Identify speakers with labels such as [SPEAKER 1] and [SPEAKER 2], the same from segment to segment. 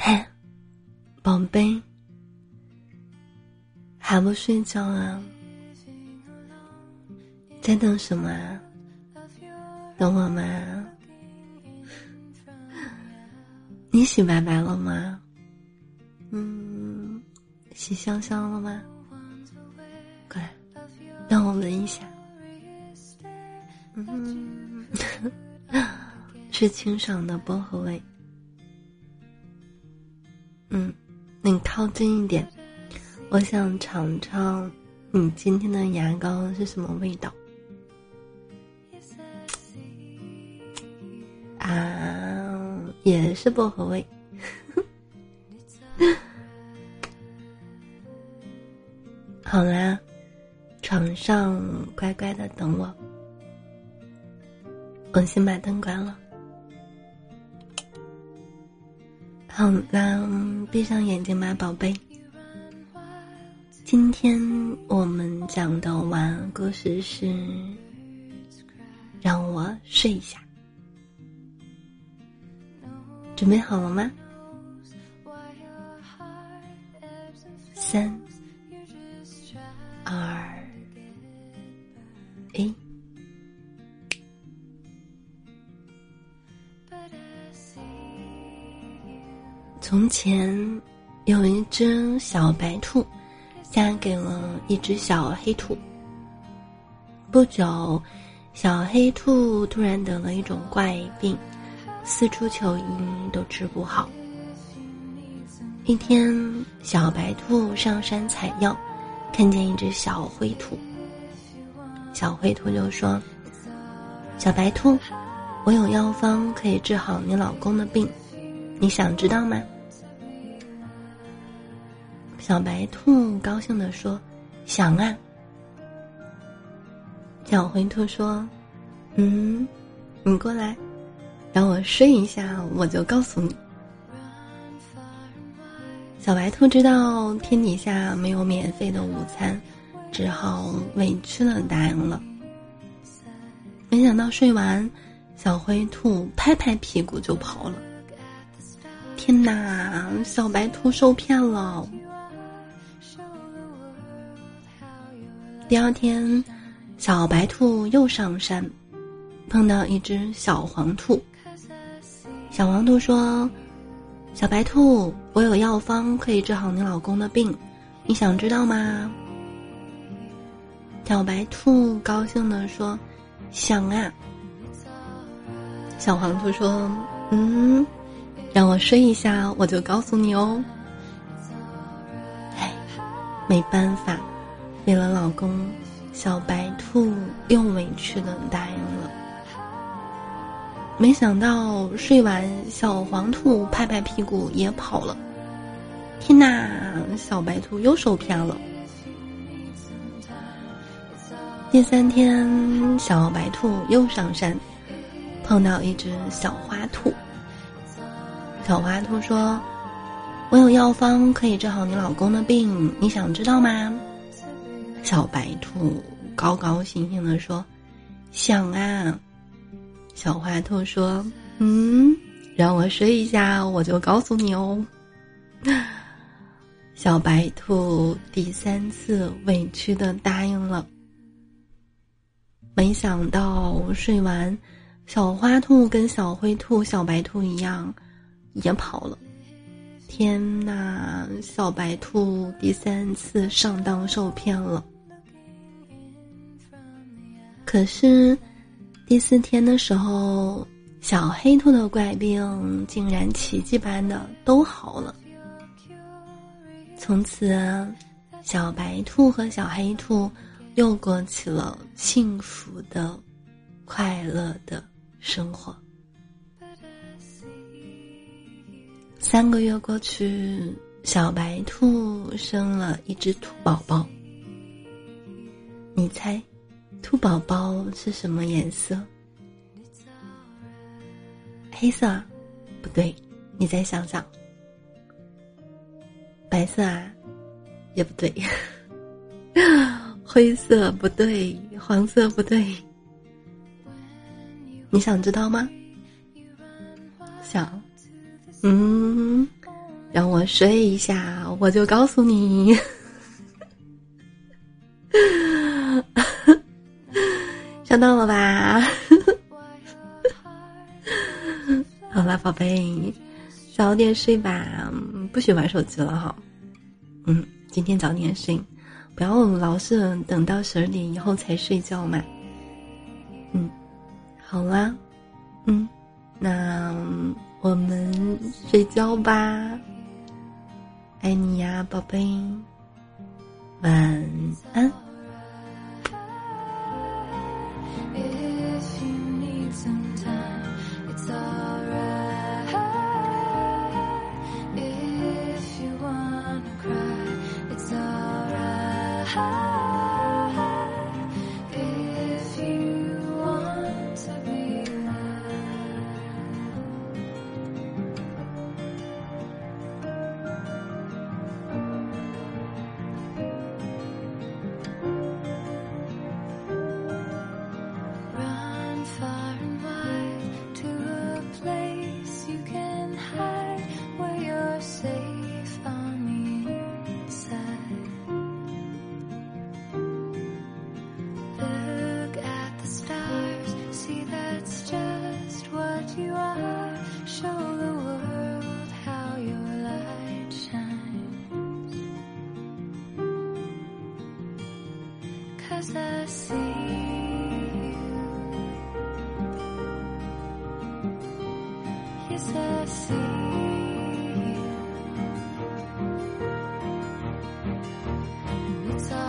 [SPEAKER 1] 嘿，宝贝，还不睡觉啊？在等什么啊？等我吗？你洗白白了吗？嗯，洗香香了吗？过来，让我闻一下。嗯，是清爽的薄荷味。嗯，你靠近一点，我想尝尝你今天的牙膏是什么味道。啊，也是薄荷味。好啦，床上乖乖的等我。我先把灯关了。好啦，闭上眼睛吧，宝贝。今天我们讲的晚安故事是《让我睡一下》，准备好了吗？三、二、一。从前，有一只小白兔，嫁给了一只小黑兔。不久，小黑兔突然得了一种怪病，四处求医都治不好。一天，小白兔上山采药，看见一只小灰兔。小灰兔就说：“小白兔，我有药方可以治好你老公的病，你想知道吗？”小白兔高兴地说：“想啊。”小灰兔说：“嗯，你过来，让我睡一下，我就告诉你。”小白兔知道天底下没有免费的午餐，只好委屈的答应了。没想到睡完，小灰兔拍拍屁股就跑了。天哪，小白兔受骗了！第二天，小白兔又上山，碰到一只小黄兔。小黄兔说：“小白兔，我有药方可以治好你老公的病，你想知道吗？”小白兔高兴的说：“想啊。”小黄兔说：“嗯，让我睡一下，我就告诉你哦。”哎，没办法。为了老公，小白兔又委屈的答应了。没想到睡完，小黄兔拍拍屁股也跑了。天哪，小白兔又受骗了。第三天，小白兔又上山，碰到一只小花兔。小花兔说：“我有药方可以治好你老公的病，你想知道吗？”小白兔高高兴兴的说：“想啊。”小花兔说：“嗯，让我睡一下，我就告诉你哦。”小白兔第三次委屈的答应了。没想到睡完，小花兔跟小灰兔、小白兔一样，也跑了。天呐，小白兔第三次上当受骗了。可是，第四天的时候，小黑兔的怪病竟然奇迹般的都好了。从此，小白兔和小黑兔又过起了幸福的、快乐的生活。三个月过去，小白兔生了一只兔宝宝。你猜？兔宝宝是什么颜色？黑色？不对，你再想想。白色啊？也不对。灰色不对，黄色不对。你想知道吗？想。嗯，
[SPEAKER 2] 让我睡一下，我就告诉你。想到了吧？好了，宝贝，早点睡吧，不许玩手机了哈。嗯，今天早点睡，不要老是等到十二点以后才睡觉嘛。嗯，好啦，嗯，那我们睡觉吧。爱你呀，宝贝，晚安。He's the sea. It's all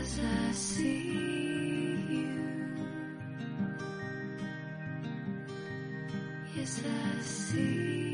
[SPEAKER 2] Yes, I see. you. Yes, I see.